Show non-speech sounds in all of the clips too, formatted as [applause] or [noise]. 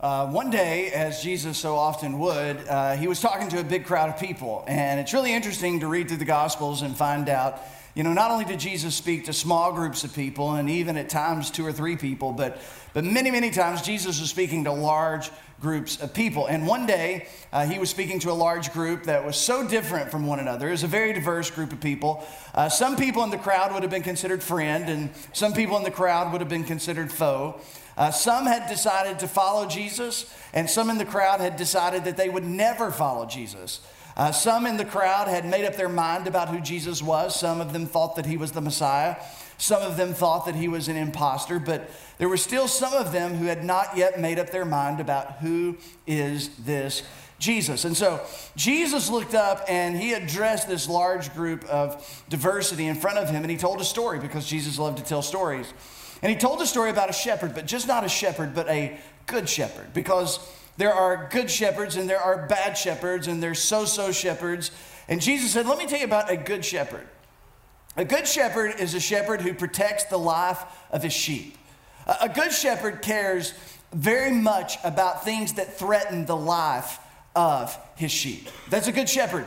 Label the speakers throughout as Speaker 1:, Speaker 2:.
Speaker 1: Uh, one day, as Jesus so often would, uh, he was talking to a big crowd of people. And it's really interesting to read through the Gospels and find out, you know, not only did Jesus speak to small groups of people and even at times two or three people, but, but many, many times Jesus was speaking to large groups of people. And one day, uh, he was speaking to a large group that was so different from one another. It was a very diverse group of people. Uh, some people in the crowd would have been considered friend, and some people in the crowd would have been considered foe. Uh, some had decided to follow Jesus, and some in the crowd had decided that they would never follow Jesus. Uh, some in the crowd had made up their mind about who Jesus was. Some of them thought that he was the Messiah. Some of them thought that he was an impostor, but there were still some of them who had not yet made up their mind about who is this Jesus. And so Jesus looked up and he addressed this large group of diversity in front of him, and he told a story because Jesus loved to tell stories. And he told a story about a shepherd, but just not a shepherd, but a good shepherd. Because there are good shepherds and there are bad shepherds and there's so so shepherds. And Jesus said, Let me tell you about a good shepherd. A good shepherd is a shepherd who protects the life of his sheep. A good shepherd cares very much about things that threaten the life of his sheep. That's a good shepherd.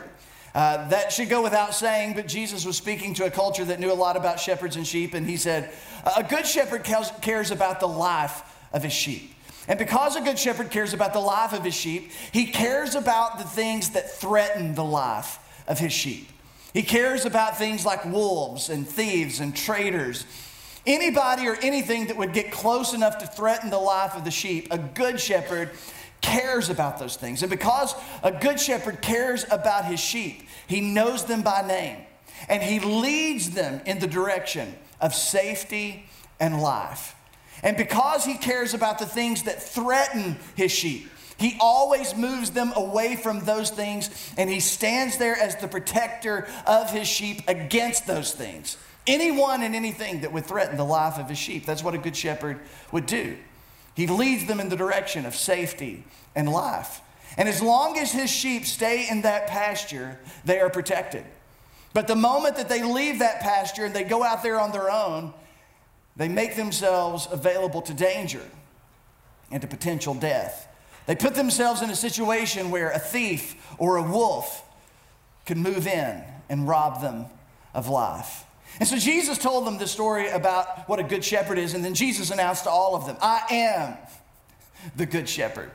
Speaker 1: Uh, that should go without saying, but Jesus was speaking to a culture that knew a lot about shepherds and sheep, and he said, A good shepherd cares about the life of his sheep. And because a good shepherd cares about the life of his sheep, he cares about the things that threaten the life of his sheep. He cares about things like wolves and thieves and traitors. Anybody or anything that would get close enough to threaten the life of the sheep, a good shepherd cares about those things. And because a good shepherd cares about his sheep, he knows them by name and he leads them in the direction of safety and life. And because he cares about the things that threaten his sheep, he always moves them away from those things and he stands there as the protector of his sheep against those things. Anyone and anything that would threaten the life of his sheep. That's what a good shepherd would do. He leads them in the direction of safety and life. And as long as his sheep stay in that pasture, they are protected. But the moment that they leave that pasture and they go out there on their own, they make themselves available to danger and to potential death. They put themselves in a situation where a thief or a wolf could move in and rob them of life. And so Jesus told them the story about what a good shepherd is, and then Jesus announced to all of them, I am the good shepherd.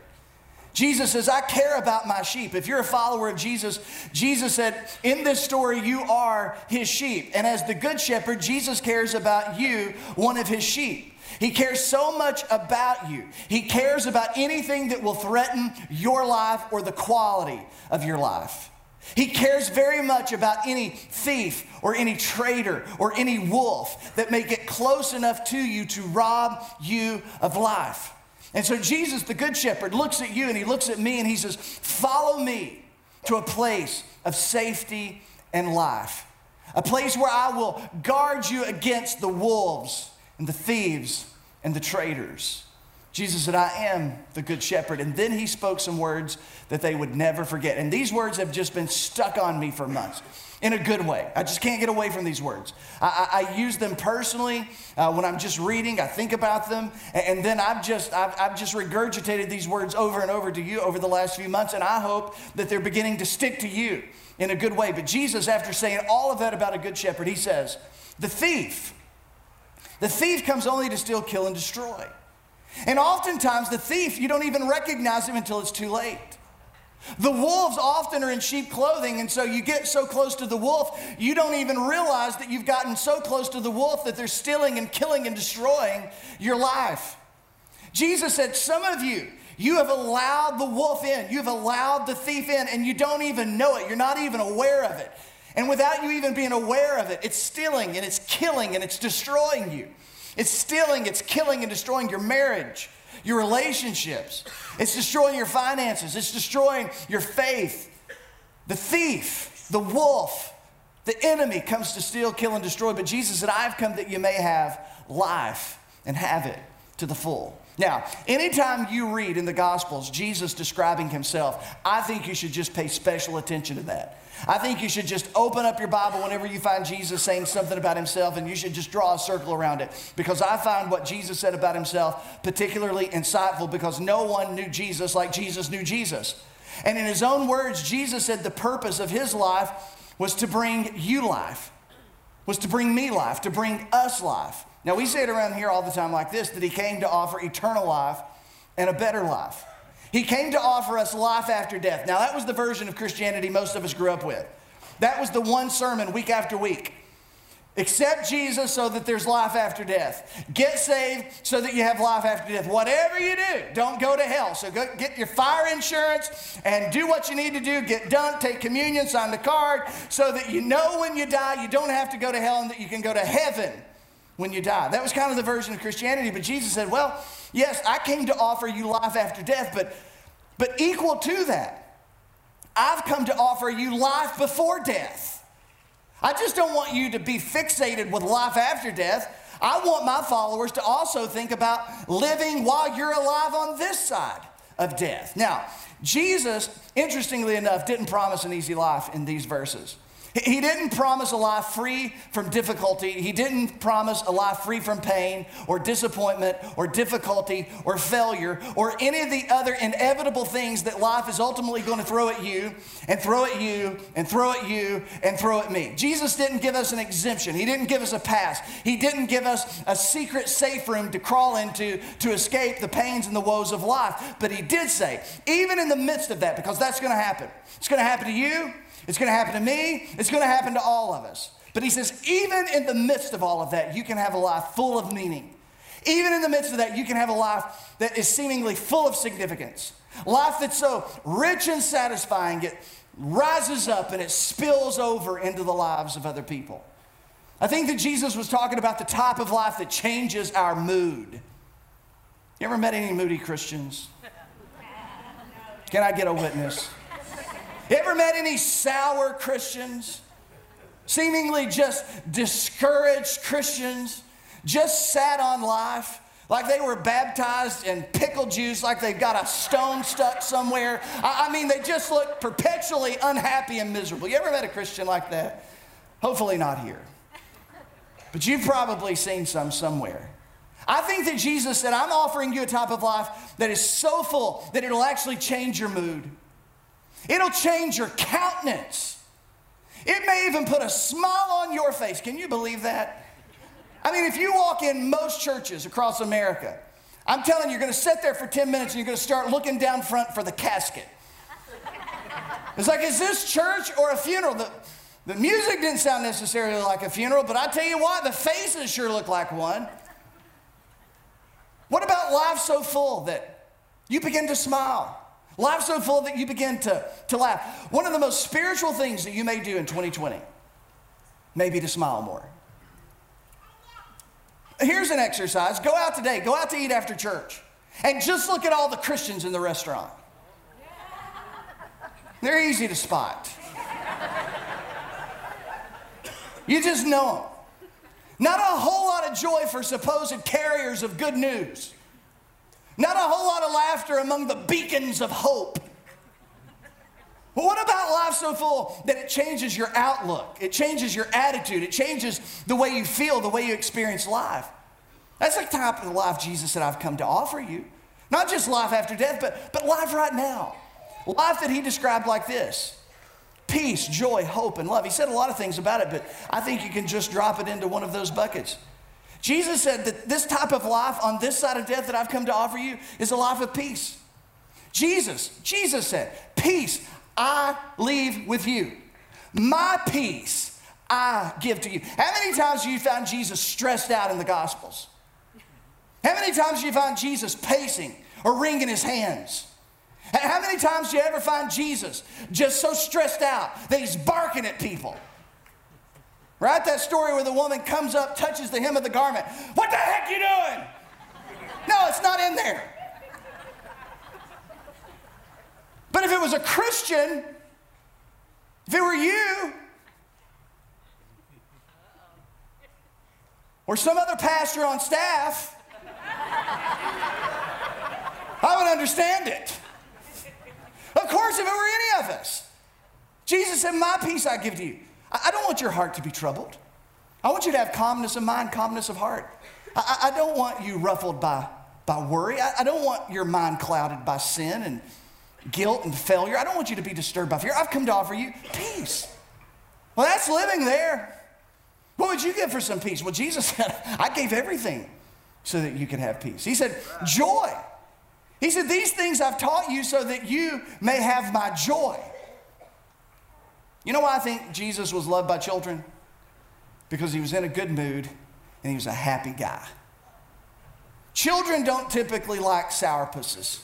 Speaker 1: Jesus says, I care about my sheep. If you're a follower of Jesus, Jesus said, In this story, you are his sheep. And as the good shepherd, Jesus cares about you, one of his sheep. He cares so much about you. He cares about anything that will threaten your life or the quality of your life. He cares very much about any thief or any traitor or any wolf that may get close enough to you to rob you of life. And so Jesus, the Good Shepherd, looks at you and he looks at me and he says, Follow me to a place of safety and life, a place where I will guard you against the wolves and the thieves and the traitors. Jesus said, I am the good shepherd. And then he spoke some words that they would never forget. And these words have just been stuck on me for months in a good way. I just can't get away from these words. I, I, I use them personally uh, when I'm just reading. I think about them, and, and then I've just I've, I've, just regurgitated these words over and over to you over the last few months, and I hope that they're beginning to stick to you in a good way. But Jesus, after saying all of that about a good shepherd, he says, "The thief, the thief comes only to steal, kill, and destroy." And oftentimes, the thief, you don't even recognize him until it's too late. The wolves often are in sheep clothing, and so you get so close to the wolf, you don't even realize that you've gotten so close to the wolf that they're stealing and killing and destroying your life. Jesus said, Some of you, you have allowed the wolf in, you've allowed the thief in, and you don't even know it. You're not even aware of it. And without you even being aware of it, it's stealing and it's killing and it's destroying you. It's stealing, it's killing and destroying your marriage, your relationships. It's destroying your finances. It's destroying your faith. The thief, the wolf, the enemy comes to steal, kill, and destroy. But Jesus said, I've come that you may have life and have it to the full. Now, anytime you read in the Gospels Jesus describing himself, I think you should just pay special attention to that. I think you should just open up your Bible whenever you find Jesus saying something about himself and you should just draw a circle around it. Because I find what Jesus said about himself particularly insightful because no one knew Jesus like Jesus knew Jesus. And in his own words, Jesus said the purpose of his life was to bring you life, was to bring me life, to bring us life. Now, we say it around here all the time like this that he came to offer eternal life and a better life. He came to offer us life after death. Now, that was the version of Christianity most of us grew up with. That was the one sermon week after week. Accept Jesus so that there's life after death. Get saved so that you have life after death. Whatever you do, don't go to hell. So go get your fire insurance and do what you need to do. Get done, take communion, sign the card so that you know when you die you don't have to go to hell and that you can go to heaven when you die. That was kind of the version of Christianity. But Jesus said, Well, yes, I came to offer you life after death, but, but equal to that, I've come to offer you life before death. I just don't want you to be fixated with life after death. I want my followers to also think about living while you're alive on this side of death. Now, Jesus, interestingly enough, didn't promise an easy life in these verses. He didn't promise a life free from difficulty. He didn't promise a life free from pain or disappointment or difficulty or failure or any of the other inevitable things that life is ultimately going to throw at you and throw at you and throw at you and throw at me. Jesus didn't give us an exemption. He didn't give us a pass. He didn't give us a secret safe room to crawl into to escape the pains and the woes of life. But He did say, even in the midst of that, because that's going to happen, it's going to happen to you. It's going to happen to me. It's going to happen to all of us. But he says, even in the midst of all of that, you can have a life full of meaning. Even in the midst of that, you can have a life that is seemingly full of significance. Life that's so rich and satisfying, it rises up and it spills over into the lives of other people. I think that Jesus was talking about the type of life that changes our mood. You ever met any moody Christians? Can I get a witness? Ever met any sour Christians? Seemingly just discouraged Christians, just sat on life like they were baptized in pickle juice, like they've got a stone stuck somewhere. I, mean, they just look perpetually unhappy and miserable. You ever met a Christian like that? Hopefully, not here. But you've probably seen some somewhere. I think that Jesus said, I'm offering you a type of life that is so full that it'll actually change your mood. It'll change your countenance. It may even put a smile on your face. Can you believe that? I mean, if you walk in most churches across America, I'm telling you, you're going to sit there for 10 minutes and you're going to start looking down front for the casket. It's like, is this church or a funeral? The, the music didn't sound necessarily like a funeral, but I tell you what, the faces sure look like one. What about life so full that you begin to smile? Life so full that you begin to, to laugh. One of the most spiritual things that you may do in 2020 may be to smile more. Here's an exercise go out today, go out to eat after church, and just look at all the Christians in the restaurant. They're easy to spot. You just know them. Not a whole lot of joy for supposed carriers of good news. Not a whole lot of laughter among the beacons of hope. But what about life so full that it changes your outlook? It changes your attitude. It changes the way you feel, the way you experience life. That's the type of life Jesus said I've come to offer you. Not just life after death, but, but life right now. Life that he described like this peace, joy, hope, and love. He said a lot of things about it, but I think you can just drop it into one of those buckets. Jesus said that this type of life on this side of death that I've come to offer you is a life of peace. Jesus, Jesus said, Peace I leave with you. My peace I give to you. How many times have you found Jesus stressed out in the Gospels? How many times have you found Jesus pacing or wringing his hands? How many times do you ever find Jesus just so stressed out that he's barking at people? Right? That story where the woman comes up, touches the hem of the garment. What the heck you doing? No, it's not in there. But if it was a Christian, if it were you, or some other pastor on staff, I wouldn't understand it. Of course, if it were any of us. Jesus said, My peace I give to you. I don't want your heart to be troubled. I want you to have calmness of mind, calmness of heart. I, I don't want you ruffled by, by worry. I, I don't want your mind clouded by sin and guilt and failure. I don't want you to be disturbed by fear. I've come to offer you peace. Well, that's living there. What would you give for some peace? Well, Jesus [laughs] said, I gave everything so that you can have peace. He said, joy. He said, These things I've taught you so that you may have my joy. You know why I think Jesus was loved by children? Because he was in a good mood and he was a happy guy. Children don't typically like sourpusses.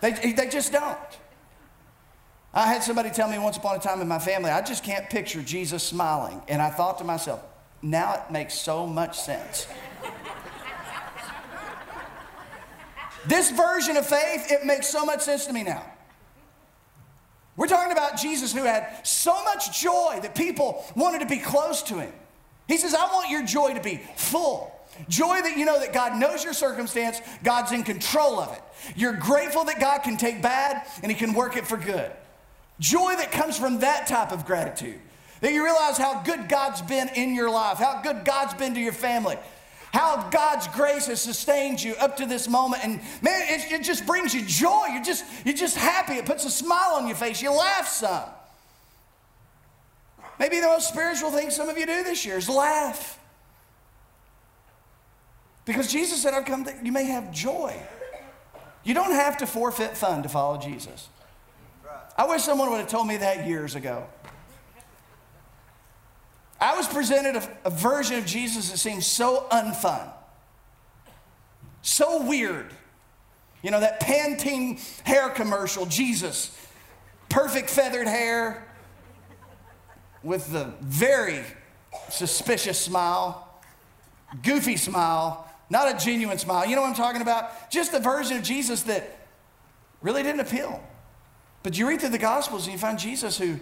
Speaker 1: They, they just don't. I had somebody tell me once upon a time in my family, I just can't picture Jesus smiling. And I thought to myself, now it makes so much sense. this version of faith, it makes so much sense to me now. We're talking about Jesus who had so much joy that people wanted to be close to him. He says, I want your joy to be full. Joy that you know that God knows your circumstance, God's in control of it. You're grateful that God can take bad and He can work it for good. Joy that comes from that type of gratitude. That you realize how good God's been in your life, how good God's been to your family, how God's grace has sustained you up to this moment. And man, it, it just brings you joy. You're just, you're just happy. It puts a smile on your face. You laugh some. Maybe the most spiritual thing some of you do this year is laugh. Because Jesus said, I've come that you may have joy. You don't have to forfeit fun to follow Jesus. I wish someone would have told me that years ago. I was presented a, a version of Jesus that seemed so unfun, so weird. You know, that Pantene hair commercial, Jesus, perfect feathered hair with the very suspicious smile, goofy smile, not a genuine smile. You know what I'm talking about? Just a version of Jesus that really didn't appeal. But you read through the Gospels and you find Jesus who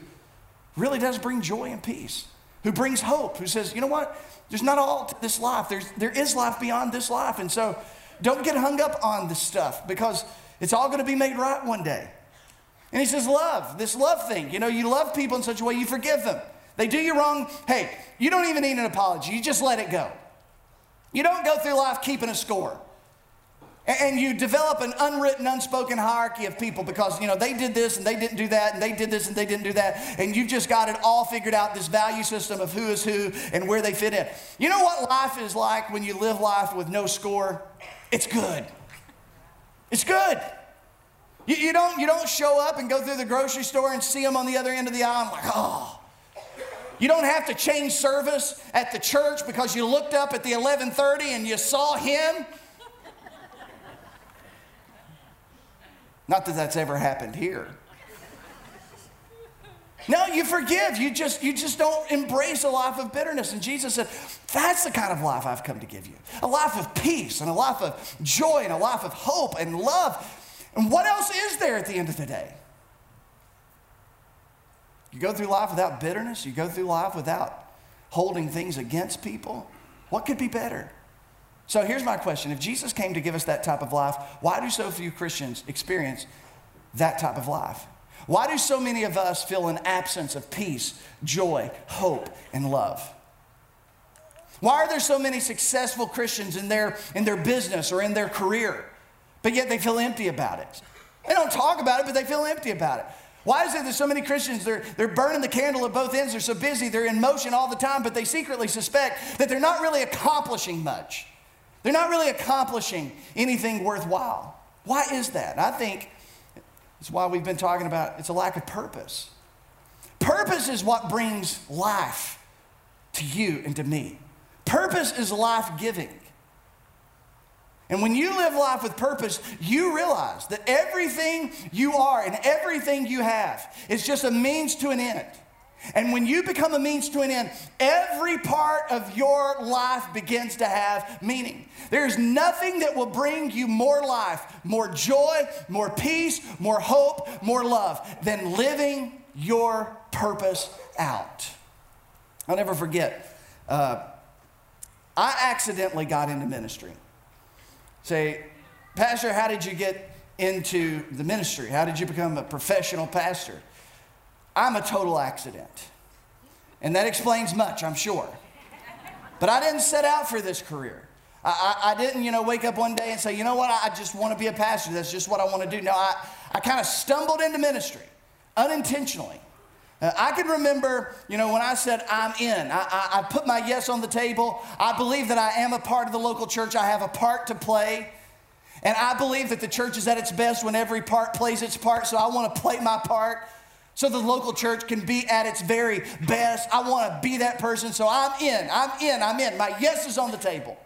Speaker 1: really does bring joy and peace, who brings hope, who says, you know what? There's not all to this life. There's, there is life beyond this life. And so don't get hung up on this stuff because it's all going to be made right one day. And he says, love, this love thing. You know, you love people in such a way you forgive them. They do you wrong. Hey, you don't even need an apology. You just let it go. You don't go through life keeping a score. And you develop an unwritten, unspoken hierarchy of people because, you know, they did this and they didn't do that and they did this and they didn't do that. And you've just got it all figured out, this value system of who is who and where they fit in. You know what life is like when you live life with no score? It's good. It's good. You, you don't, you don't show up and go through the grocery store and see them on the other end of the aisle and like, oh, you don't have to change service at the church because you looked up at the 11:30 and you saw him. Not that that's ever happened here. No, you forgive. You just you just don't embrace a life of bitterness. And Jesus said, "That's the kind of life I've come to give you. A life of peace and a life of joy and a life of hope and love. And what else is there at the end of the day? You go through life without bitterness, you go through life without holding things against people. What could be better? So here's my question If Jesus came to give us that type of life, why do so few Christians experience that type of life? Why do so many of us feel an absence of peace, joy, hope, and love? Why are there so many successful Christians in their, in their business or in their career, but yet they feel empty about it? They don't talk about it, but they feel empty about it. Why is it that so many Christians, they're, they're burning the candle at both ends, they're so busy, they're in motion all the time, but they secretly suspect that they're not really accomplishing much. They're not really accomplishing anything worthwhile. Why is that? I think it's why we've been talking about it's a lack of purpose. Purpose is what brings life to you and to me. Purpose is life giving. And when you live life with purpose, you realize that everything you are and everything you have is just a means to an end. And when you become a means to an end, every part of your life begins to have meaning. There's nothing that will bring you more life, more joy, more peace, more hope, more love than living your purpose out. I'll never forget, uh, I accidentally got into ministry. Say, Pastor, how did you get into the ministry? How did you become a professional pastor? I'm a total accident. And that explains much, I'm sure. But I didn't set out for this career. I, I, didn't, you know, wake up one day and say, you know what, I just want to be a pastor. That's just what I want to do. No, I, I kind of stumbled into ministry unintentionally. Uh, I can remember, you know, when I said I'm in, I, I, I put my yes on the table. I believe that I am a part of the local church. I have a part to play. And I believe that the church is at its best when every part plays its part. So I want to play my part so the local church can be at its very best. I want to be that person. So I'm in, I'm in, I'm in. My yes is on the table.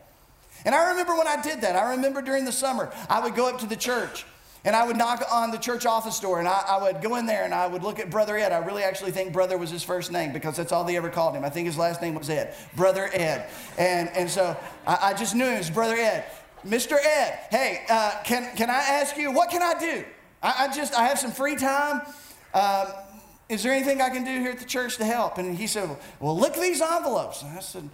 Speaker 1: And I remember when I did that. I remember during the summer, I would go up to the church and I would knock on the church office door and I, I, would go in there and I would look at Brother Ed. I really actually think Brother was his first name because that's all they ever called him. I think his last name was Ed, Brother Ed. And, and so I, I just knew him as Brother Ed. Mr. Ed, hey, uh, can, can I ask you, what can I do? I, I just, I have some free time. Um, is there anything I can do here at the church to help? And he said, well, look these envelopes. And I said,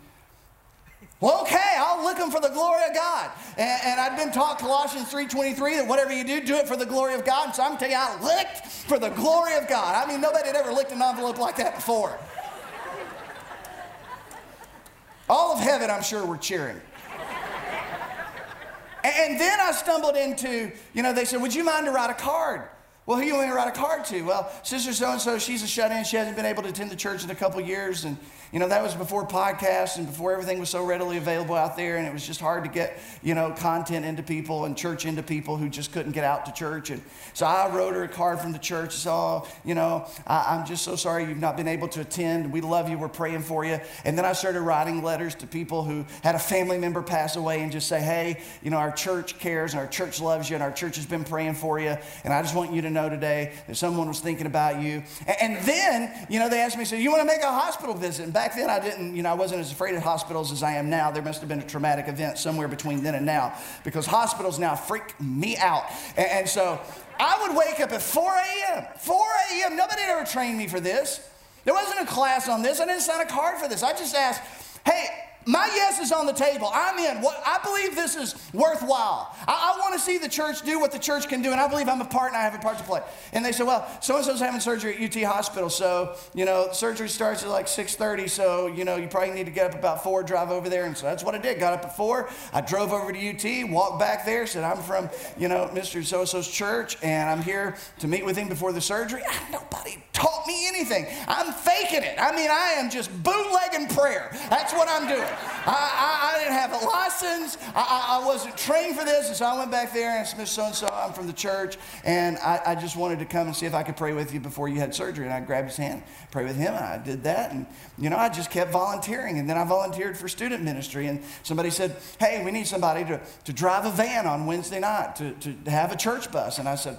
Speaker 1: well, okay, I'll lick them for the glory of God. And, and I'd been taught Colossians 3.23 that whatever you do, do it for the glory of God. And so I'm telling you, I licked for the glory of God. I mean, nobody had ever licked an envelope like that before. All of heaven, I'm sure, were cheering. And then I stumbled into, you know, they said, Would you mind to write a card? Well, who you want to write a card to? Well, sister so and so, she's a shut in. She hasn't been able to attend the church in a couple years. And, you know, that was before podcasts and before everything was so readily available out there. And it was just hard to get, you know, content into people and church into people who just couldn't get out to church. And so I wrote her a card from the church. So, oh, you know, I, am just so sorry you've not been able to attend. We love you. We're praying for you. And then I started writing letters to people who had a family member pass away and just say, hey, you know, our church cares and our church loves you and our church has been praying for you. And I just want you to know today that someone was thinking about you. And, and then, you know, they asked me, so you want to make a hospital visit? Back then I didn't, you know, I wasn't as afraid of hospitals as I am now. There must have been a traumatic event somewhere between then and now because hospitals now freak me out. And, and so I would wake up at 4 a.m. 4 a.m. Nobody ever trained me for this. There wasn't a class on this. I didn't sign a card for this. I just asked, hey, my yes is on the table. I'm in. What, I believe this is worthwhile. I, I want to see the church do what the church can do, and I believe I'm a part and I have a part to play. And they said, well, so and so's having surgery at UT Hospital, so you know surgery starts at like 6:30, so you know you probably need to get up about four, drive over there, and so that's what I did. Got up at four. I drove over to UT, walked back there, said I'm from you know Mr. So and so's church, and I'm here to meet with him before the surgery. Ah, nobody taught me anything. I'm faking it. I mean, I am just bootlegging prayer. That's what I'm doing. I, I, I didn't have a license. I, I, wasn't trained for this. And so I went back there and said, so and so, I'm from the church. And I, just wanted to come and see if I could pray with you before you had surgery. And I grabbed his hand, pray with him. And I did that. And, you know, I just kept volunteering. And then I volunteered for student ministry. And somebody said, hey, we need somebody to, to drive a van on Wednesday night, to, to have a church bus. And I said,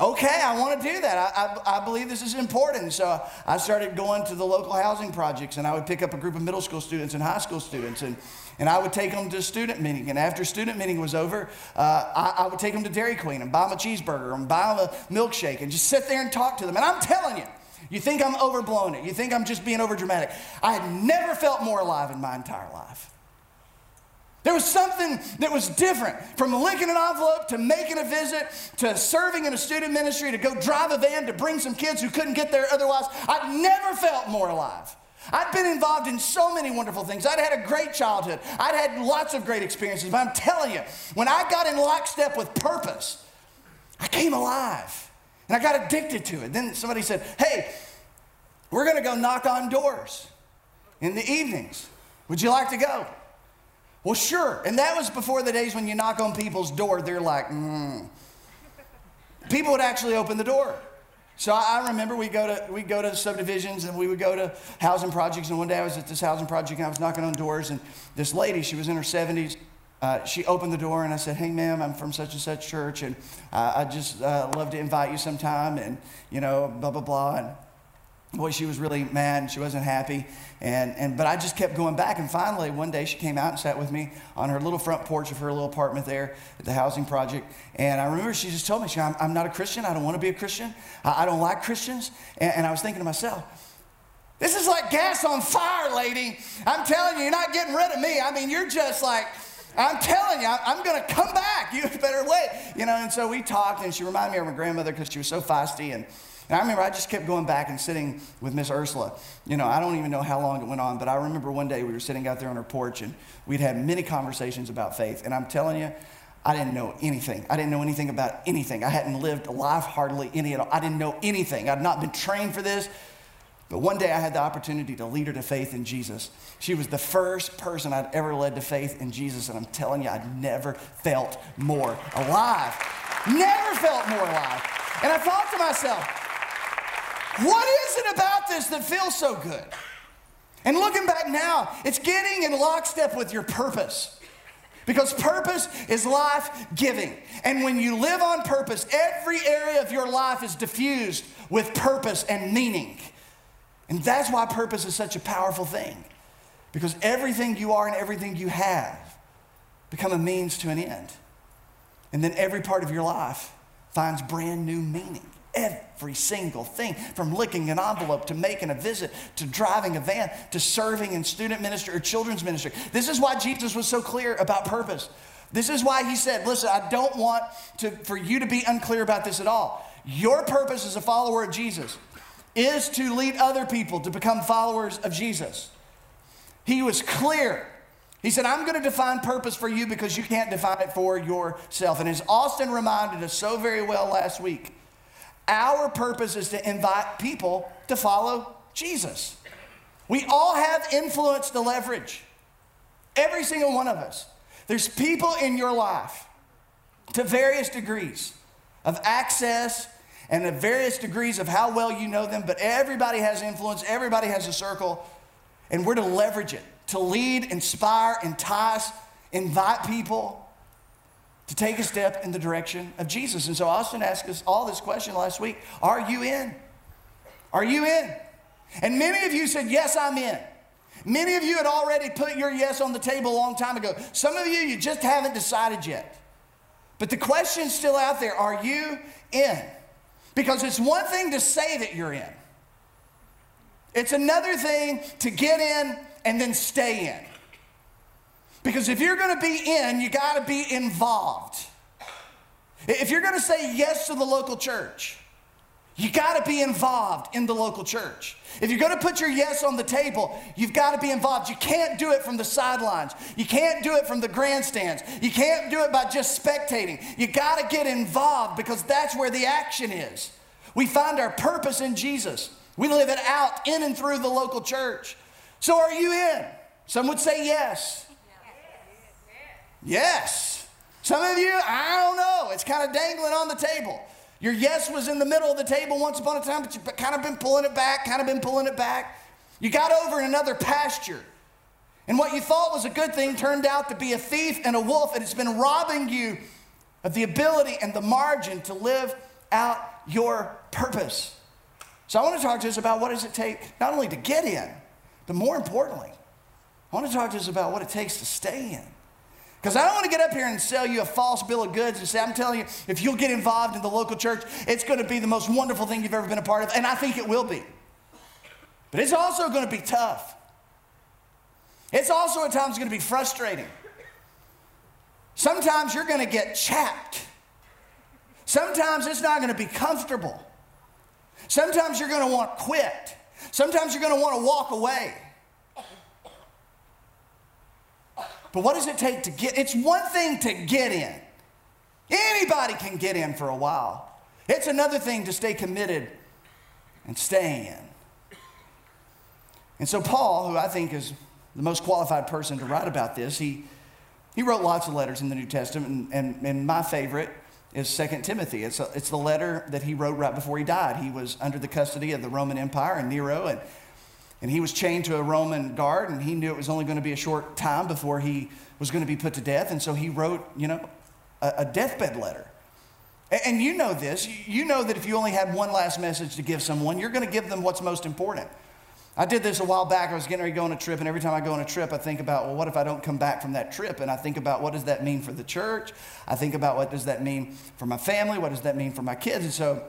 Speaker 1: okay, I want to do that. I, I, I, believe this is important. So I started going to the local housing projects and I would pick up a group of middle school students and high school students and, and I would take them to student meeting. And after student meeting was over, uh, I, I, would take them to Dairy Queen and buy them a cheeseburger and buy them a milkshake and just sit there and talk to them. And I'm telling you, you think I'm overblowing it. You think I'm just being over dramatic. I had never felt more alive in my entire life. There was something that was different from licking an envelope to making a visit to serving in a student ministry to go drive a van to bring some kids who couldn't get there otherwise. I'd never felt more alive. I'd been involved in so many wonderful things. I'd had a great childhood. I'd had lots of great experiences. But I'm telling you, when I got in lockstep with purpose, I came alive and I got addicted to it. Then somebody said, Hey, we're going to go knock on doors in the evenings. Would you like to go? Well, sure. And that was before the days when you knock on people's door, they're like, mm. People would actually open the door. So I remember we go to we go to subdivisions and we would go to housing projects. And one day I was at this housing project and I was knocking on doors and this lady, she was in her 70s. Uh, she opened the door and I said, "Hey, ma'am, I'm from such and such church, and uh, I just uh, love to invite you sometime." And you know, blah blah blah. And boy, she was really mad and she wasn't happy. And, and, but I just kept going back. And finally, one day she came out and sat with me on her little front porch of her little apartment there at the housing project. And I remember she just told me, she, I'm, I'm not a Christian. I don't want to be a Christian. I, I don't like Christians. And, and I was thinking to myself, this is like gas on fire, lady. I'm telling you, you're not getting rid of me. I mean, you're just like, I'm telling you, I'm going to come back. [laughs] You better wait. You know, and so we talked, and she reminded me of my grandmother because she was so feisty. And, and I remember I just kept going back and sitting with Miss Ursula. You know, I don't even know how long it went on, but I remember one day we were sitting out there on her porch, and we'd had many conversations about faith. And I'm telling you, I didn't know anything. I didn't know anything about anything. I hadn't lived a life hardly any at all. I didn't know anything. I'd not been trained for this. But one day I had the opportunity to lead her to faith in Jesus. She was the first person I'd ever led to faith in Jesus, and I'm telling you, I'd never felt more alive. Never felt more alive. And I thought to myself, what is it about this that feels so good? And looking back now, it's getting in lockstep with your purpose. Because purpose is life giving. And when you live on purpose, every area of your life is diffused with purpose and meaning. And that's why purpose is such a powerful thing. Because everything you are and everything you have become a means to an end. And then every part of your life finds brand new meaning. Every single thing, from licking an envelope to making a visit to driving a van to serving in student ministry or children's ministry. This is why Jesus was so clear about purpose. This is why he said, Listen, I don't want to, for you to be unclear about this at all. Your purpose as a follower of Jesus is to lead other people to become followers of Jesus. He was clear. He said, I'm going to define purpose for you because you can't define it for yourself. And as Austin reminded us so very well last week, our purpose is to invite people to follow Jesus. We all have influence to leverage, every single one of us. There's people in your life to various degrees of access and the various degrees of how well you know them, but everybody has influence, everybody has a circle, and we're to leverage it to lead, inspire, entice, invite people to take a step in the direction of Jesus. And so Austin asked us all this question last week Are you in? Are you in? And many of you said, Yes, I'm in. Many of you had already put your yes on the table a long time ago. Some of you, you just haven't decided yet. But the question's still out there Are you in? Because it's one thing to say that you're in, it's another thing to get in and then stay in. Because if you're going to be in, you got to be involved. If you're going to say yes to the local church, you got to be involved in the local church. If you're going to put your yes on the table, you've got to be involved. You can't do it from the sidelines. You can't do it from the grandstands. You can't do it by just spectating. You got to get involved because that's where the action is. We find our purpose in Jesus. We live it out in and through the local church. So are you in? Some would say yes. Yes. Some of you, I don't know. It's kind of dangling on the table. Your yes was in the middle of the table once upon a time, but you've kind of been pulling it back, kind of been pulling it back. You got over in another pasture. And what you thought was a good thing turned out to be a thief and a wolf, and it's been robbing you of the ability and the margin to live out your purpose. So I want to talk to us about what does it take not only to get in, but more importantly, I want to talk to us about what it takes to stay in. Because I don't want to get up here and sell you a false bill of goods and say, I'm telling you, if you'll get involved in the local church, it's going to be the most wonderful thing you've ever been a part of. And I think it will be. But it's also going to be tough. It's also at times going to be frustrating. Sometimes you're going to get chapped. Sometimes it's not going to be comfortable. Sometimes you're going to want to quit. Sometimes you're going to want to walk away. But what does it take to get? It's one thing to get in. Anybody can get in for a while. It's another thing to stay committed and stay in. And so, Paul, who I think is the most qualified person to write about this, he, he wrote lots of letters in the New Testament, and, and, and my favorite is Second Timothy. It's, a, it's the letter that he wrote right before he died. He was under the custody of the Roman Empire and Nero, and and he was chained to a Roman guard, and he knew it was only going to be a short time before he was going to be put to death. And so he wrote, you know, a, a deathbed letter. And, and you know this. You know that if you only had one last message to give someone, you're going to give them what's most important. I did this a while back. I was getting ready to go on a trip, and every time I go on a trip, I think about, well, what if I don't come back from that trip? And I think about what does that mean for the church? I think about what does that mean for my family? What does that mean for my kids? And so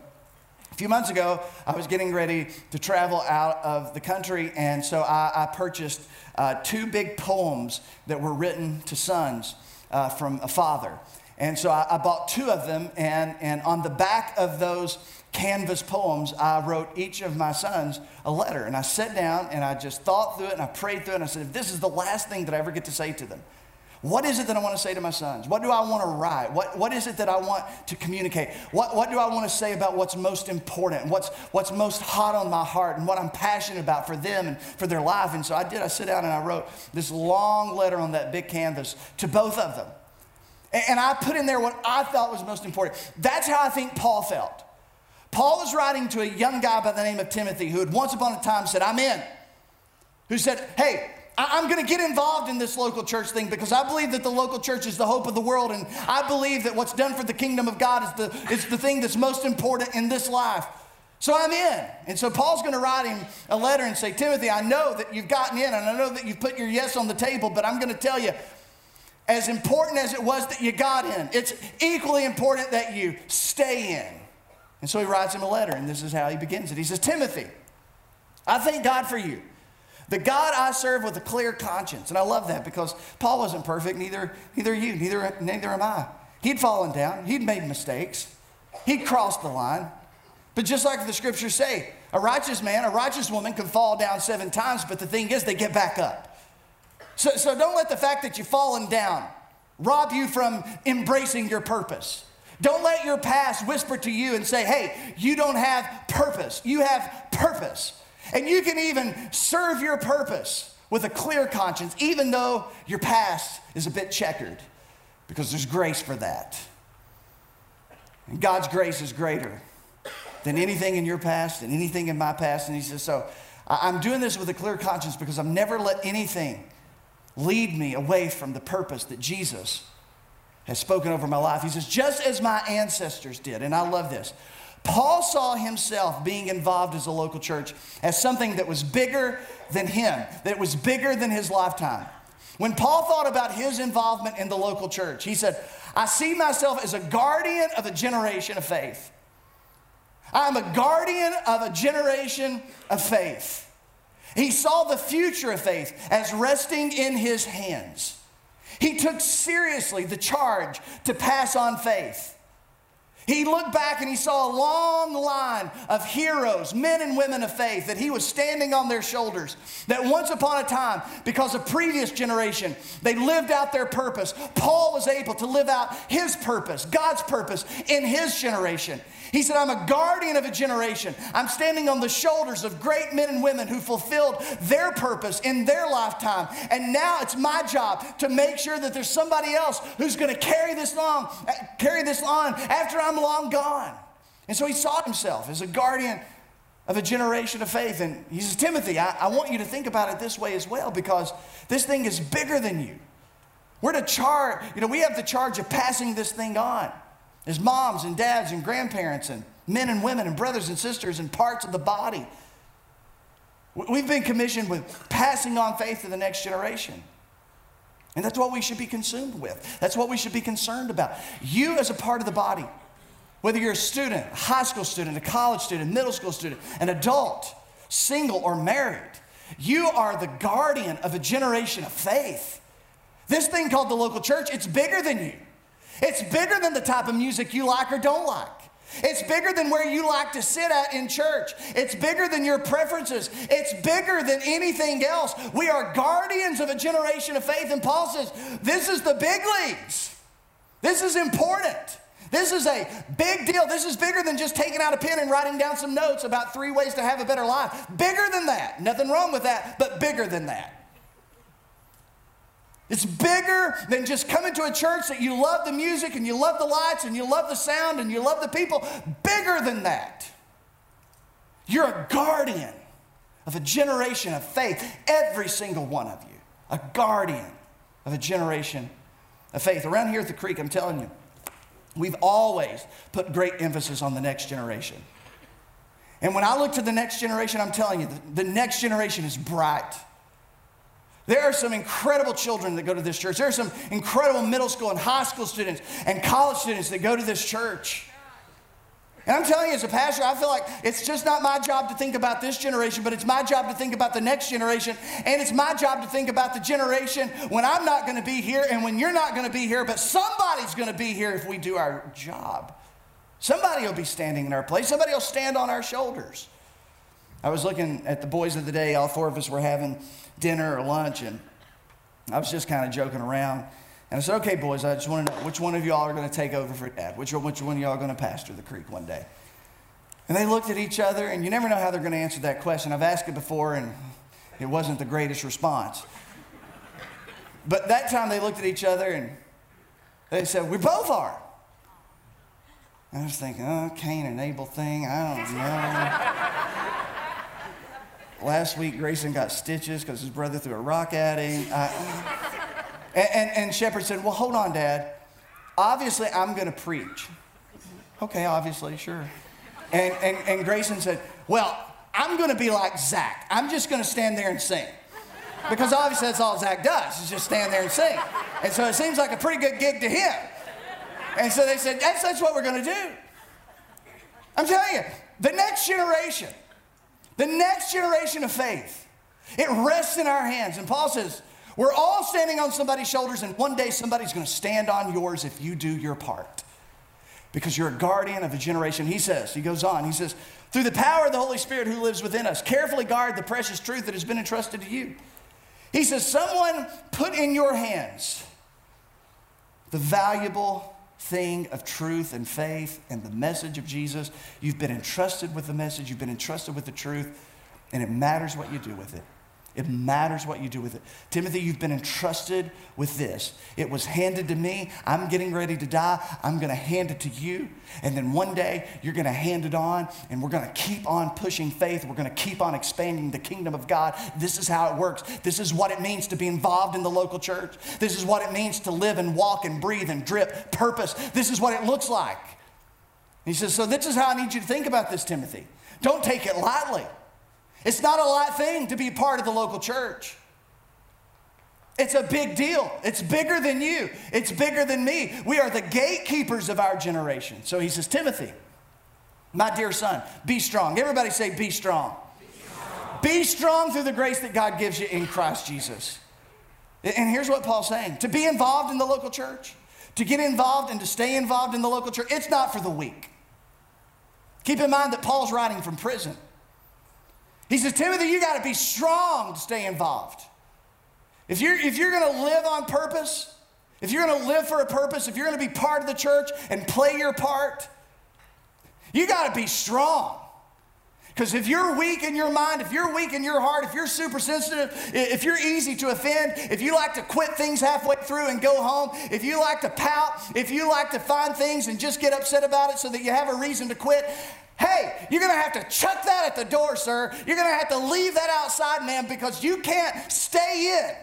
Speaker 1: a few months ago, I was getting ready to travel out of the country, and so I, I purchased uh, two big poems that were written to sons. uh, from a father. And so I, I bought two of them, and, and on the back of those canvas poems, I wrote each of my sons a letter. And I sat down and I just thought through it and I prayed through it. And I said, if this is the last thing that I ever get to say to them, what is it that I want to say to my sons? What do I want to write? What, what is it that I want to communicate? What, what do I want to say about what's most important? What's, what's most hot on my heart and what I'm passionate about for them and for their life? And so I did. I sit down and I wrote this long letter on that big canvas to both of them. And I put in there what I thought was most important. That's how I think Paul felt. Paul was writing to a young guy by the name of Timothy who had once upon a time said, I'm in. Who said, Hey, I'm going to get involved in this local church thing because I believe that the local church is the hope of the world, and I believe that what's done for the kingdom of God is the, is the thing that's most important in this life. So I'm in. And so Paul's going to write him a letter and say, Timothy, I know that you've gotten in, and I know that you've put your yes on the table, but I'm going to tell you, as important as it was that you got in, it's equally important that you stay in. And so he writes him a letter, and this is how he begins it. He says, Timothy, I thank God for you. The God I serve with a clear conscience. And I love that because Paul wasn't perfect, neither, neither you, neither, neither am I. He'd fallen down, he'd made mistakes, he'd crossed the line. But just like the scriptures say, a righteous man, a righteous woman can fall down seven times, but the thing is, they get back up. So, so don't let the fact that you've fallen down rob you from embracing your purpose. Don't let your past whisper to you and say, hey, you don't have purpose. You have purpose. And you can even serve your purpose with a clear conscience, even though your past is a bit checkered, because there's grace for that. And God's grace is greater than anything in your past and anything in my past. And He says, So I'm doing this with a clear conscience because I've never let anything lead me away from the purpose that Jesus has spoken over my life. He says, just as my ancestors did, and I love this. Paul saw himself being involved as a local church as something that was bigger than him, that was bigger than his lifetime. When Paul thought about his involvement in the local church, he said, I see myself as a guardian of a generation of faith. I'm a guardian of a generation of faith. He saw the future of faith as resting in his hands. He took seriously the charge to pass on faith. He looked back and he saw a long line of heroes, men and women of faith, that he was standing on their shoulders. That once upon a time, because of previous generation, they lived out their purpose. Paul was able to live out his purpose, God's purpose, in his generation. He said, I'm a guardian of a generation. I'm standing on the shoulders of great men and women who fulfilled their purpose in their lifetime. And now it's my job to make sure that there's somebody else who's going to carry this on, eh, carry this on after I'm long gone. And so he saw himself as a guardian of a generation of faith. And he says, Timothy, I, I want you to think about it this way as well because this thing is bigger than you. We're to charge, you know, we have the charge of passing this thing on as moms and dads and grandparents and men and women and brothers and sisters and parts of the body. We've been commissioned with passing on faith to the next generation. And that's what we should be consumed with. That's what we should be concerned about. You, as a part of the body, whether you're a student, a high school student, a college student, middle school student, an adult, single or married, you are the guardian of a generation of faith. This thing called the local church, it's bigger than you. It's bigger than the type of music you like or don't like. It's bigger than where you like to sit at in church. It's bigger than your preferences. It's bigger than anything else. We are guardians of a generation of faith. And Paul says, This is the big leagues. This is important. This is a big deal. This is bigger than just taking out a pen and writing down some notes about three ways to have a better life. Bigger than that. Nothing wrong with that, but bigger than that. It's bigger than just coming to a church that you love the music and you love the lights and you love the sound and you love the people. Bigger than that. You're a guardian of a generation of faith, every single one of you. A guardian of a generation of faith. Around here at the creek, I'm telling you, we've always put great emphasis on the next generation. And when I look to the next generation, I'm telling you, the, next generation is bright. There are some incredible children that go to this church. There are some incredible middle school and high school students and college students that go to this church. And I'm telling you, as a pastor, I feel like it's just not my job to think about this generation, but it's my job to think about the next generation. And it's my job to think about the generation when I'm not going to be here and when you're not going to be here, but somebody's going to be here if we do our job. Somebody will be standing in our place, somebody will stand on our shoulders. I was looking at the boys of the day, all four of us were having dinner or lunch, and I was just kind of joking around. And I said, okay, boys, I just want to know which one of y'all are going to take over for dad? Which, which one of y'all are going to pastor the creek one day? And they looked at each other, and you never know how they're going to answer that question. I've asked it before, and it wasn't the greatest response. But that time they looked at each other and they said, We both are. I was thinking, oh, Cain and Abel thing, I don't know. Last week, Grayson got stitches because his brother threw a rock at him. I, and, and, and Shepard said, Well, hold on, Dad. Obviously, I'm going to preach. Okay, obviously, sure. And, and, and Grayson said, Well, I'm going to be like Zach. I'm just going to stand there and sing. Because obviously, that's all Zach does, is just stand there and sing. And so it seems like a pretty good gig to him. And so they said, That's, that's what we're going to do. I'm telling you, the next generation, the next generation of faith, it rests in our hands. And Paul says, we're all standing on somebody's shoulders, and one day somebody's going to stand on yours if you do your part. Because you're a guardian of a generation. He says, he goes on, he says, through the power of the Holy Spirit who lives within us, carefully guard the precious truth that has been entrusted to you. He says, someone put in your hands the valuable thing of truth and faith and the message of Jesus. You've been entrusted with the message, you've been entrusted with the truth, and it matters what you do with it. It matters what you do with it. Timothy, you've been entrusted with this. It was handed to me. I'm getting ready to die. I'm going to hand it to you. And then one day, you're going to hand it on, and we're going to keep on pushing faith. We're going to keep on expanding the kingdom of God. This is how it works. This is what it means to be involved in the local church. This is what it means to live and walk and breathe and drip purpose. This is what it looks like. He says, So, this is how I need you to think about this, Timothy. Don't take it lightly. It's not a light thing to be part of the local church. It's a big deal. It's bigger than you, it's bigger than me. We are the gatekeepers of our generation. So he says, Timothy, my dear son, be strong. Everybody say, be strong. Be strong, be strong through the grace that God gives you in Christ Jesus. And here's what Paul's saying to be involved in the local church, to get involved and to stay involved in the local church, it's not for the weak. Keep in mind that Paul's writing from prison. He says, Timothy, you got to be strong to stay involved. If you're, if you're going to live on purpose, if you're going to live for a purpose, if you're going to be part of the church and play your part, you got to be strong. Because if you're weak in your mind, if you're weak in your heart, if you're super sensitive, if you're easy to offend, if you like to quit things halfway through and go home, if you like to pout, if you like to find things and just get upset about it so that you have a reason to quit, Hey, you're going to have to chuck that at the door, sir. You're going to have to leave that outside, man, because you can't stay in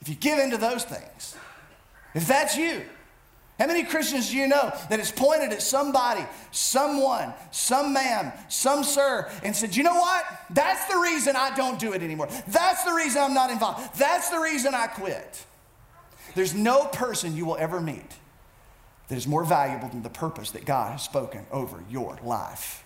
Speaker 1: if you give in to those things. If that's you. How many Christians do you know that has pointed at somebody, someone, some man, some sir, and said, you know what? That's the reason I don't do it anymore. That's the reason I'm not involved. That's the reason I quit. There's no person you will ever meet that is more valuable than the purpose that God has spoken over your life.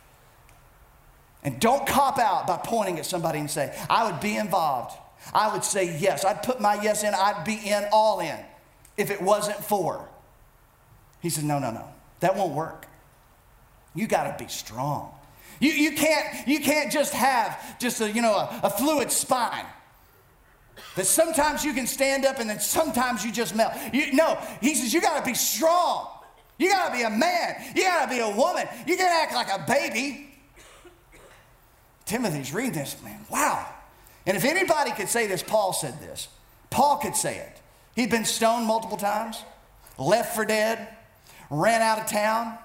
Speaker 1: And don't cop out by pointing at somebody and say, I would be involved. I would say yes. I'd put my yes in. I'd be in, all in, if it wasn't for. He said, No, no, no. That won't work. You got to be strong. You, you, can't, you can't just have just a, you know, a, a fluid spine. That sometimes you can stand up and then sometimes you just melt. You, no, he says you got to be strong. You got to be a man. You got to be a woman. You got to act like a baby. Timothy's reading this, man. Wow. And if anybody could say this, Paul said this. Paul could say it. He'd been stoned multiple times, left for dead, ran out of town,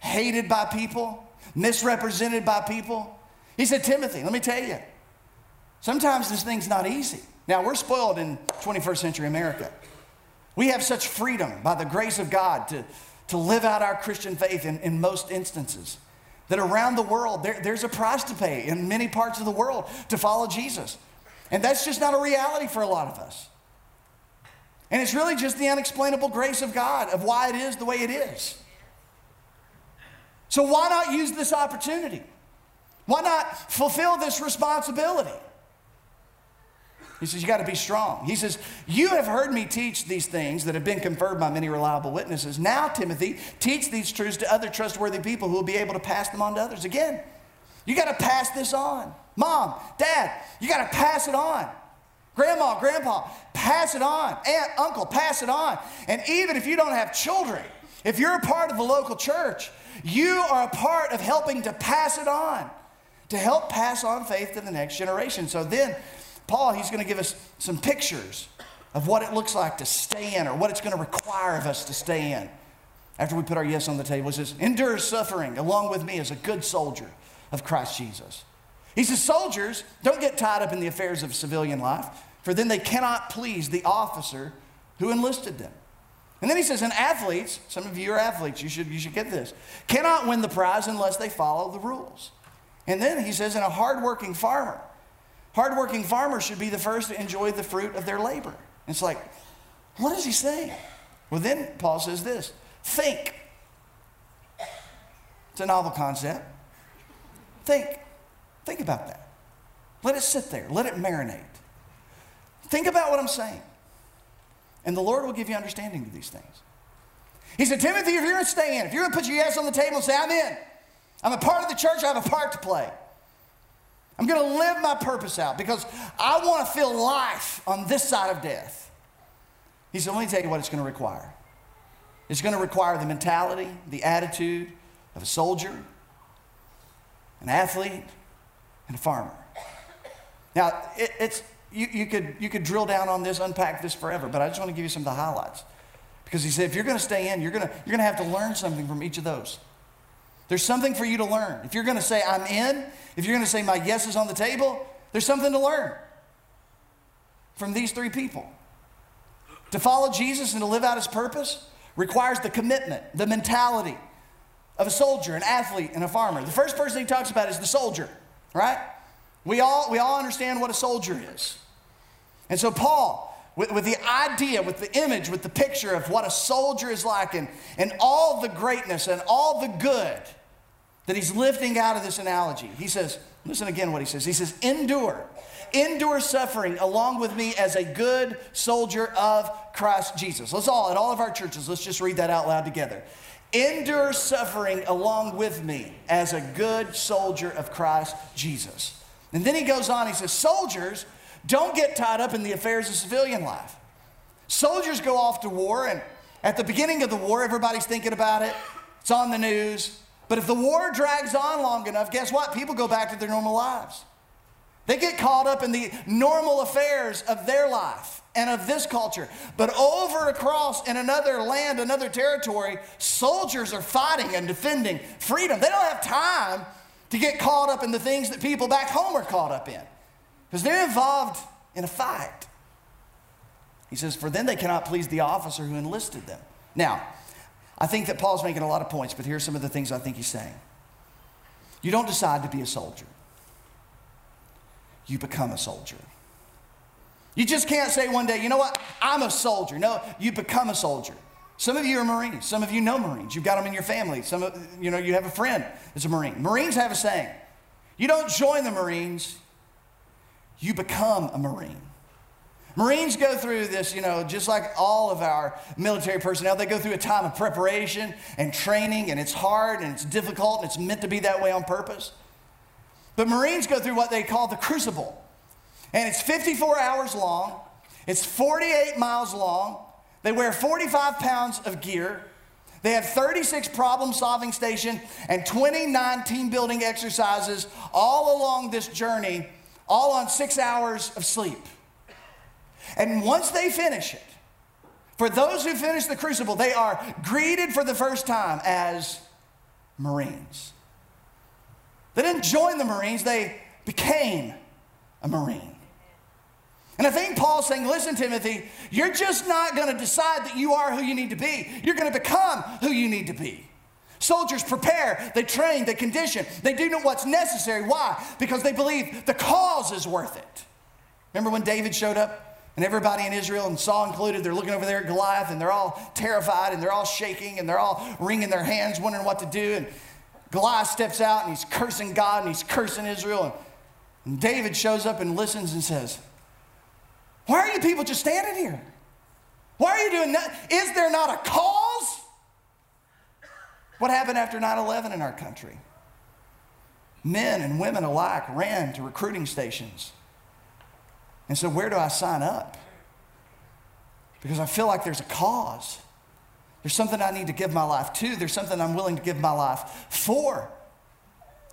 Speaker 1: hated by people, misrepresented by people. He said, Timothy, let me tell you, sometimes this thing's not easy. Now, we're spoiled in 21st century America. We have such freedom by the grace of God to, to live out our Christian faith in, in most instances. That around the world, there, there's a price to pay in many parts of the world to follow Jesus. And that's just not a reality for a lot of us. And it's really just the unexplainable grace of God of why it is the way it is. So why not use this opportunity? Why not fulfill this responsibility? He says, You got to be strong. He says, You have heard me teach these things that have been confirmed by many reliable witnesses. Now, Timothy, teach these truths to other trustworthy people who will be able to pass them on to others. Again, you got to pass this on. Mom, dad, you got to pass it on. Grandma, grandpa, pass it on. Aunt, uncle, pass it on. And even if you don't have children, if you're a part of the local church, you are a part of helping to pass it on, to help pass on faith to the next generation. So then, Paul, he's going to give us some pictures of what it looks like to stay in or what it's going to require of us to stay in. After we put our yes on the table, he says, Endure suffering along with me as a good soldier of Christ Jesus. He says, Soldiers, don't get tied up in the affairs of civilian life, for then they cannot please the officer who enlisted them. And then he says, and athletes, some of you are athletes, you should, you should get this, cannot win the prize unless they follow the rules. And then he says, and a hardworking farmer, Hardworking farmers should be the first to enjoy the fruit of their labor. It's like, what is he saying? Well, then Paul says this think. It's a novel concept. Think. Think about that. Let it sit there, let it marinate. Think about what I'm saying. And the Lord will give you understanding to these things. He said, Timothy, if you're going to stay in, if you're going to put your yes on the table and say, I'm in, I'm a part of the church, I have a part to play. I'm going to live my purpose out because I want to feel life on this side of death. He said, let me tell you what it's going to require. It's going to require the mentality, the attitude of a soldier, an athlete, and a farmer. Now, it, it's, you, you, could, you could drill down on this, unpack this forever, but I just want to give you some of the highlights. Because he said, if you're going to stay in, you're going to, you're going to have to learn something from each of those. There's something for you to learn. If you're going to say, I'm in, if you're going to say, my yes is on the table, there's something to learn from these three people. To follow Jesus and to live out his purpose requires the commitment, the mentality of a soldier, an athlete, and a farmer. The first person he talks about is the soldier, right? We all, we all understand what a soldier is. And so, Paul, with, with, the idea, with the image, with the picture of what a soldier is like, and, and all the greatness and all the good that he's lifting out of this analogy. He says, listen again what he says. He says, endure. Endure suffering along with me as a good soldier of Christ Jesus. Let's all, at all of our churches, let's just read that out loud together. Endure suffering along with me as a good soldier of Christ Jesus. And then he goes on, he says, Soldiers, don't get tied up in the affairs of civilian life. Soldiers go off to war, and at the beginning of the war, everybody's thinking about it. It's on the news. But if the war drags on long enough, guess what? People go back to their normal lives. They get caught up in the normal affairs of their life and of this culture. But over across in another land, another territory, soldiers are fighting and defending freedom. They don't have time to get caught up in the things that people back home are caught up in because they're involved in a fight. He says, For then they cannot please the officer who enlisted them. Now, I think that Paul's making a lot of points, but here's some of the things I think he's saying. You don't decide to be a soldier, you become a soldier. You just can't say one day, you know what, I'm a soldier. No, you become a soldier. Some of you are Marines. Some of you know Marines. You've got them in your family. Some of you know you have a friend that's a Marine. Marines have a saying: you don't join the Marines, you become a Marine. Marines go through this, you know, just like all of our military personnel, they go through a time of preparation and training, and it's hard and it's difficult and it's meant to be that way on purpose. But Marines go through what they call the crucible, and it's 54 hours long, it's 48 miles long, they wear 45 pounds of gear. They have 36 problem solving stations and 29 team building exercises all along this journey, all on six hours of sleep. And once they finish it, for those who finish the crucible, they are greeted for the first time as Marines. They didn't join the Marines, they became a Marine. And I think Paul's saying, listen, Timothy, you're just not going to decide that you are who you need to be. You're going to become who you need to be. Soldiers prepare, they train, they condition, they do know what's necessary. Why? Because they believe the cause is worth it. Remember when David showed up and everybody in Israel, and Saul included, they're looking over there at Goliath and they're all terrified and they're all shaking and they're all wringing their hands, wondering what to do. And Goliath steps out and he's cursing God and he's cursing Israel. And David shows up and listens and says, Why are you people just standing here? Why are you doing that? Is there not a cause? What happened after 9 11 in our country? Men and women alike ran to recruiting stations and so, Where do I sign up? Because I feel like there's a cause. There's something I need to give my life to. There's something I'm willing to give my life for.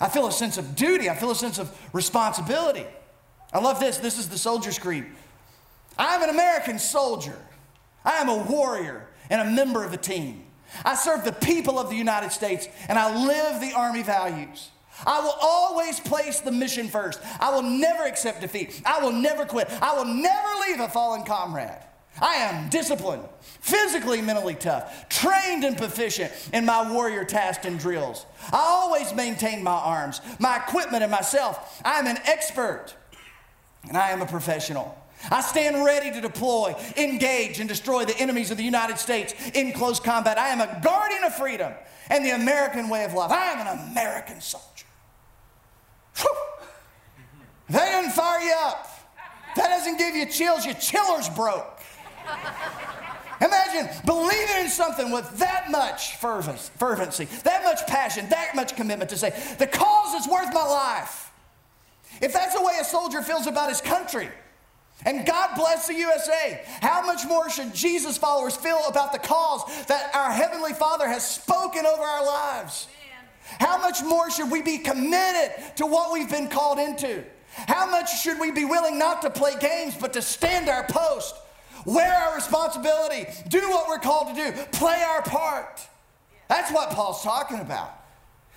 Speaker 1: I feel a sense of duty. I feel a sense of responsibility. I love this. This is the soldier's creed. I'm an American soldier. I am a warrior and a member of a team. I serve the people of the United States and I live the Army values. I will always place the mission first. I will never accept defeat. I will never quit. I will never leave a fallen comrade. I am disciplined, physically, mentally tough, trained and proficient in my warrior tasks and drills. I always maintain my arms, my equipment, and myself. I am an expert, and I am a professional. I stand ready to deploy, engage, and destroy the enemies of the United States in close combat. I am a guardian of freedom and the American way of life. I am an American soldier. That doesn't fire you up. That doesn't give you chills. Your chiller's broke. Imagine believing in something with that much fervency, that much passion, that much commitment to say, the cause is worth my life. If that's the way a soldier feels about his country, and God bless the USA, how much more should Jesus followers feel about the cause that our Heavenly Father has spoken over our lives? How much more should we be committed to what we've been called into? How much should we be willing not to play games, but to stand our post, wear our responsibility, do what we're called to do, play our part? That's what Paul's talking about.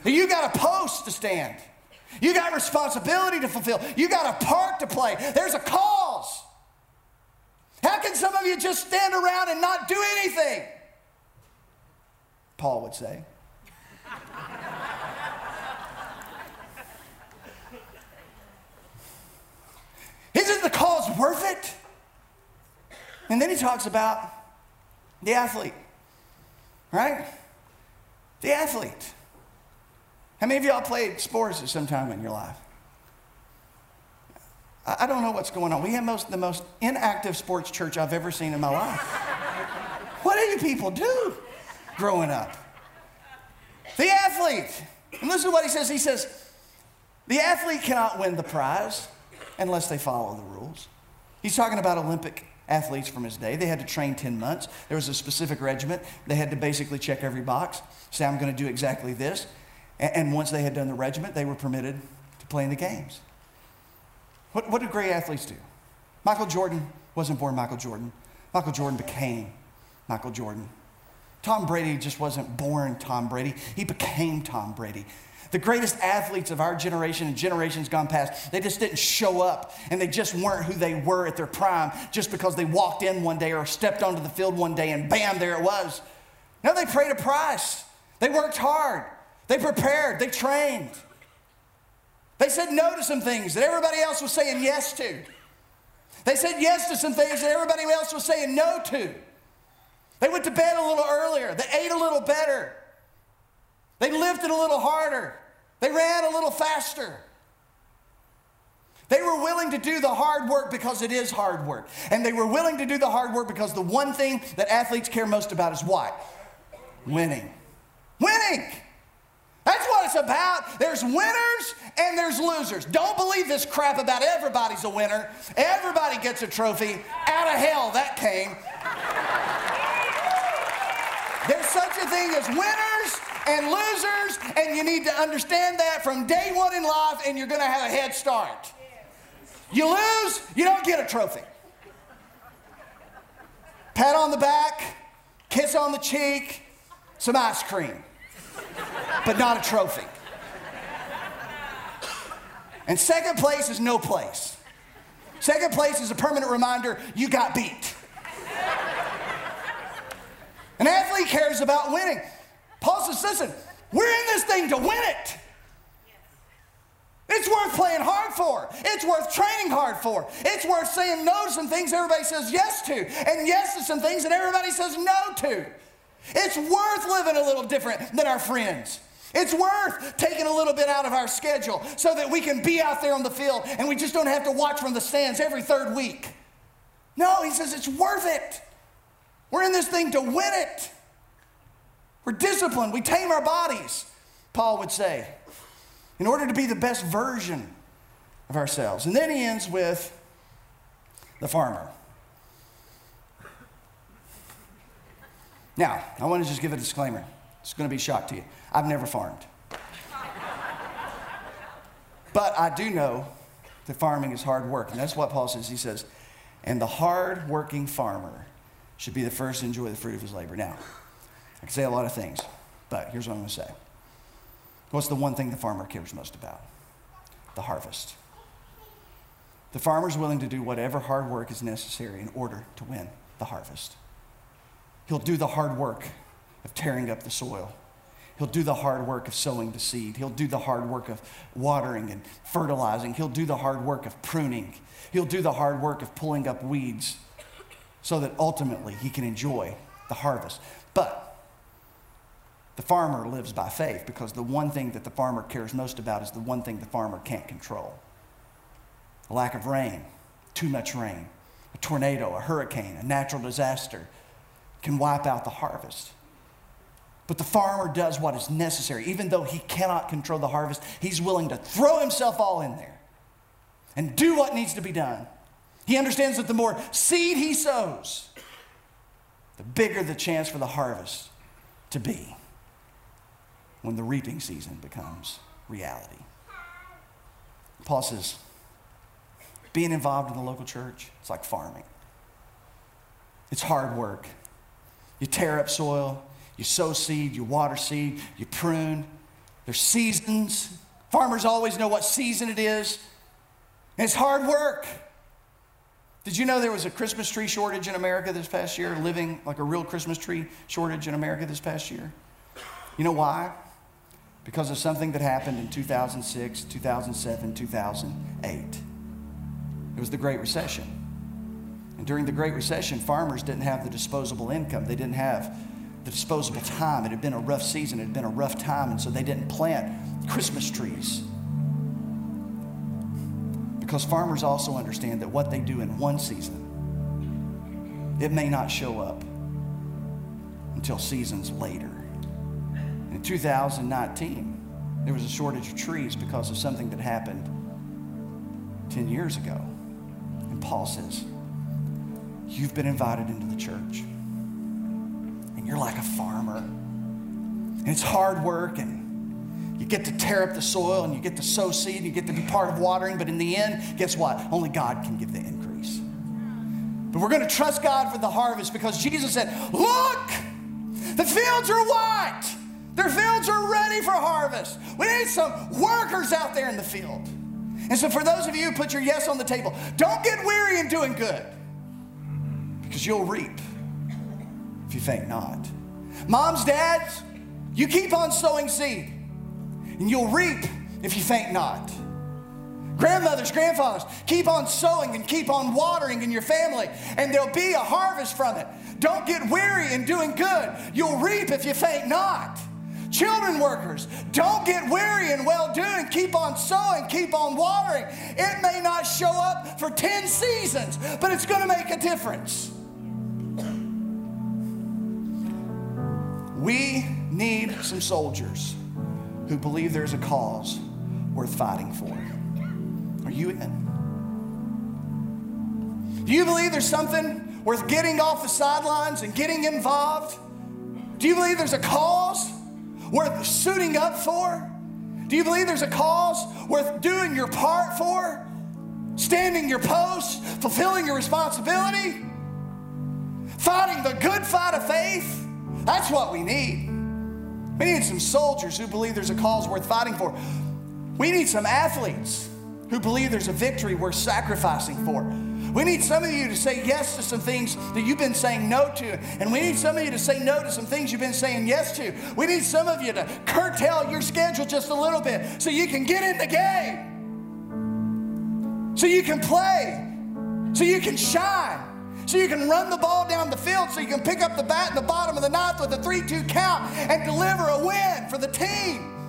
Speaker 1: You got a post to stand. You got responsibility to fulfill. You got a part to play. There's a cause. How can some of you just stand around and not do anything? Paul would say. Isn't the cause worth it? And then he talks about the athlete, right? The athlete. How many of y'all played sports at some time in your life? I don't know what's going on. We have most, the most inactive sports church I've ever seen in my life. what do you people do growing up? The athlete. And listen to what he says. He says, the athlete cannot win the prize unless they follow the rules. He's talking about Olympic athletes from his day. They had to train 10 months. There was a specific regiment. They had to basically check every box, say, I'm going to do exactly this. And once they had done the regiment, they were permitted to play in the games. What, what great athletes do? Michael Jordan wasn't born Michael Jordan. Michael Jordan became Michael Jordan. Tom Brady just wasn't born Tom Brady, he became Tom Brady. The greatest athletes of our generation and generations gone past, they just didn't show up and they just weren't who they were at their prime just because they walked in one day or stepped onto the field one day and bam, there it was. No, they paid a price. They worked hard. They prepared. They trained. They said no to some things that everybody else was saying yes to. They said yes to some things that everybody else was saying no to. They went to bed a little earlier. They ate a little better. They lifted a little harder. They ran a little faster. They were willing to do the hard work because it is hard work. And they were willing to do the hard work because the one thing that athletes care most about is what? Winning. Winning. That's what it's about. There's winners and there's losers. Don't believe this crap about everybody's a winner. Everybody gets a trophy. Out of hell, that came. There's such a thing as winners and losers, and you need to understand that from day one in life, and you're going to have a head start. You lose, you don't get a trophy. Pat on the back, kiss on the cheek, some ice cream, but not a trophy. And second place is no place. Second place is a permanent reminder you got beat. An athlete cares about winning. Paul says, listen, we're in this thing to win it. It's worth playing hard for. It's worth training hard for. It's worth saying no to some things everybody says yes to, and yes to some things that everybody says no to. It's worth living a little different than our friends. It's worth taking a little bit out of our schedule so that we can be out there on the field and we just don't have to watch from the stands every third week. No, he says it's worth it. We're in this thing to win it. We're disciplined. We tame our bodies, Paul would say, in order to be the best version of ourselves. And then he ends with the farmer. Now, I want to just give a disclaimer. It's going to be a shock to you. I've never farmed. but I do know that farming is hard work. And that's what Paul says. He says, and the hard working farmer should be the first to enjoy the fruit of his labor. Now, I can say a lot of things, but here's what I'm going to say. What's the one thing the farmer cares most about? The harvest. The farmer's willing to do whatever hard work is necessary in order to win the harvest. He'll do the hard work of tearing up the soil. He'll do the hard work of sowing the seed. He'll do the hard work of watering and fertilizing. He'll do the hard work of pruning. He'll do the hard work of pulling up weeds so that ultimately he can enjoy the harvest. But the farmer lives by faith because the one thing that the farmer cares most about is the one thing the farmer can't control a lack of rain, too much rain, a tornado, a hurricane, a natural disaster can wipe out the harvest. But the farmer does what is necessary. Even though he cannot control the harvest, he's willing to throw himself all in there and do what needs to be done. He understands that the more seed he sows, the bigger the chance for the harvest to be when the reaping season becomes reality. Paul says, being involved in the local church, it's like farming. It's hard work. You tear up soil, you sow seed, you water seed, you prune. There's seasons. Farmers always know what season it is. And it's hard work. Did you know there was a Christmas tree shortage in America this past year? Living like a real Christmas tree shortage in America this past year? You know why? Because of something that happened in 2006, 2007, 2008. It was the Great Recession. And during the Great Recession, farmers didn't have the disposable income. They didn't have the disposable time. It had been a rough season, it had been a rough time, and so they didn't plant Christmas trees. Because farmers also understand that what they do in one season, it may not show up until seasons later. In 2019, there was a shortage of trees because of something that happened 10 years ago. And Paul says, You've been invited into the church, and you're like a farmer. And it's hard work, and you get to tear up the soil, and you get to sow seed, and you get to be part of watering, but in the end, guess what? Only God can give the increase. But we're going to trust God for the harvest because Jesus said, Look, the fields are white. Their fields are ready for harvest. We need some workers out there in the field. And so, for those of you who put your yes on the table, don't get weary in doing good because you'll reap if you faint not. Moms, dads, you keep on sowing seed and you'll reap if you faint not. Grandmothers, grandfathers, keep on sowing and keep on watering in your family, and there'll be a harvest from it. Don't get weary in doing good. You'll reap if you faint not. Children workers, don't get weary in well doing. Keep on sowing, keep on watering. It may not show up for 10 seasons, but it's going to make a difference. We need some soldiers who believe there's a cause worth fighting for. Are you in? Do you believe there's something worth getting off the sidelines and getting involved? Do you believe there's a cause? Worth suiting up for? Do you believe there's a cause worth doing your part for? Standing your post, fulfilling your responsibility? Fighting the good fight of faith? That's what we need. We need some soldiers who believe there's a cause worth fighting for. We need some athletes who believe there's a victory worth sacrificing for. We need some of you to say yes to some things that you've been saying no to. And we need some of you to say no to some things you've been saying yes to. We need some of you to curtail your schedule just a little bit so you can get in the game, so you can play, so you can shine. So you can run the ball down the field, so you can pick up the bat in the bottom of the ninth with a 3 2 count and deliver a win for the team.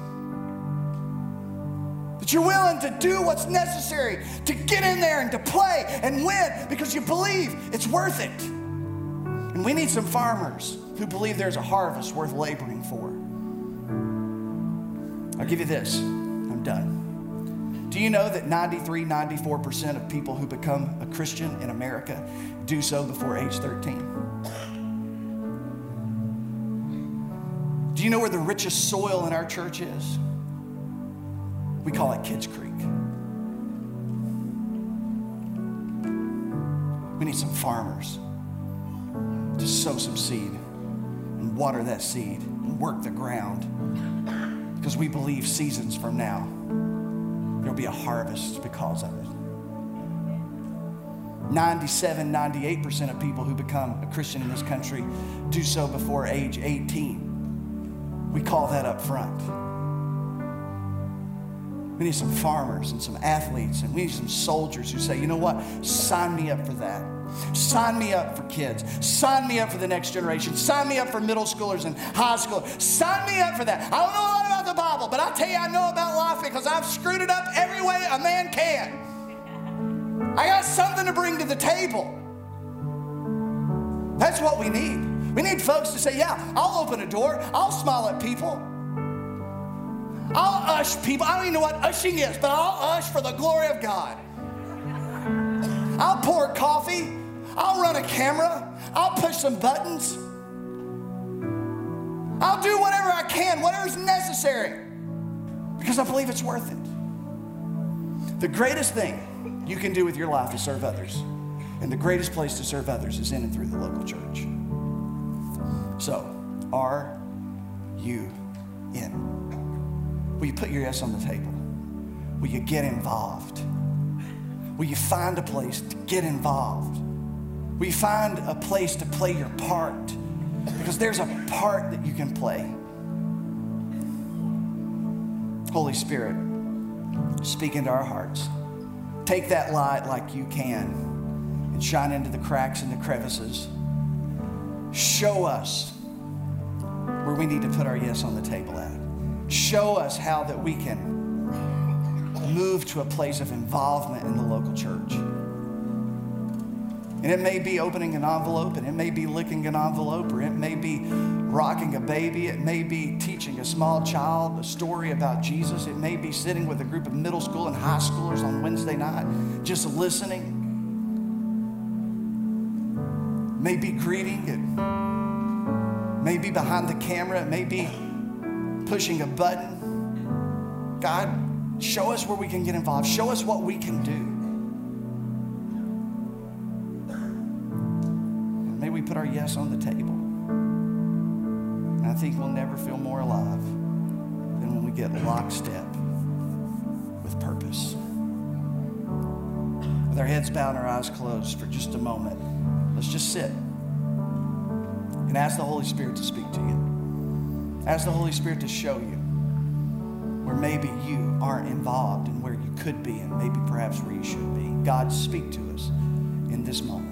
Speaker 1: You're willing to do what's necessary to get in there and to play and win because you believe it's worth it. And we need some farmers who believe there's a harvest worth laboring for. I'll give you this. I'm done. Do you know that 93, 94% of people who become a Christian in America do so before age 13? Do you know where the richest soil in our church is? We call it Kids Creek. We need some farmers to sow some seed and water that seed and work the ground because we believe seasons from now there'll be a harvest because of it. 97, 98% of people who become a Christian in this country do so before age 18. We call that up front. We need some farmers and some athletes, and we need some soldiers who say, you know what? Sign me up for that. Sign me up for kids. Sign me up for the next generation. Sign me up for middle schoolers and high school. Sign me up for that. I don't know a lot about the Bible, but I tell you, I know about life because I've screwed it up every way a man can. I got something to bring to the table. That's what we need. We need folks to say, Yeah, I'll open a door, I'll smile at people. I'll ush people. I don't even know what ushing is, but I'll ush for the glory of God. I'll pour coffee. I'll run a camera. I'll push some buttons. I'll do whatever I can, whatever's necessary, because I believe it's worth it. The greatest thing you can do with your life is serve others. And the greatest place to serve others is in and through the local church. So, are you? Will you put your yes on the table? Will you get involved? Will you find a place to get involved? Will you find a place to play your part? Because there's a part that you can play. Holy Spirit, speak into our hearts. Take that light like you can and shine into the cracks and the crevices. Show us where we need to put our yes on the table at. Show us how that we can move to a place of involvement in the local church. And it may be opening an envelope, and it may be licking an envelope, or it may be rocking a baby. It may be teaching a small child a story about Jesus. It may be sitting with a group of middle school and high schoolers on Wednesday night, just listening. Maybe greeting. It may be behind the camera. It may be pushing a button. God, show us where we can get involved. Show us what we can do. May we put our yes on the table. And I think we'll never feel more alive than when we get lockstep with purpose. With our heads bowed and our eyes closed for just a moment, let's just sit and ask the Holy Spirit to speak to you. Ask the Holy Spirit to show you where maybe you aren't involved and where you could be, and maybe perhaps where you should be. God, speak to us in this moment.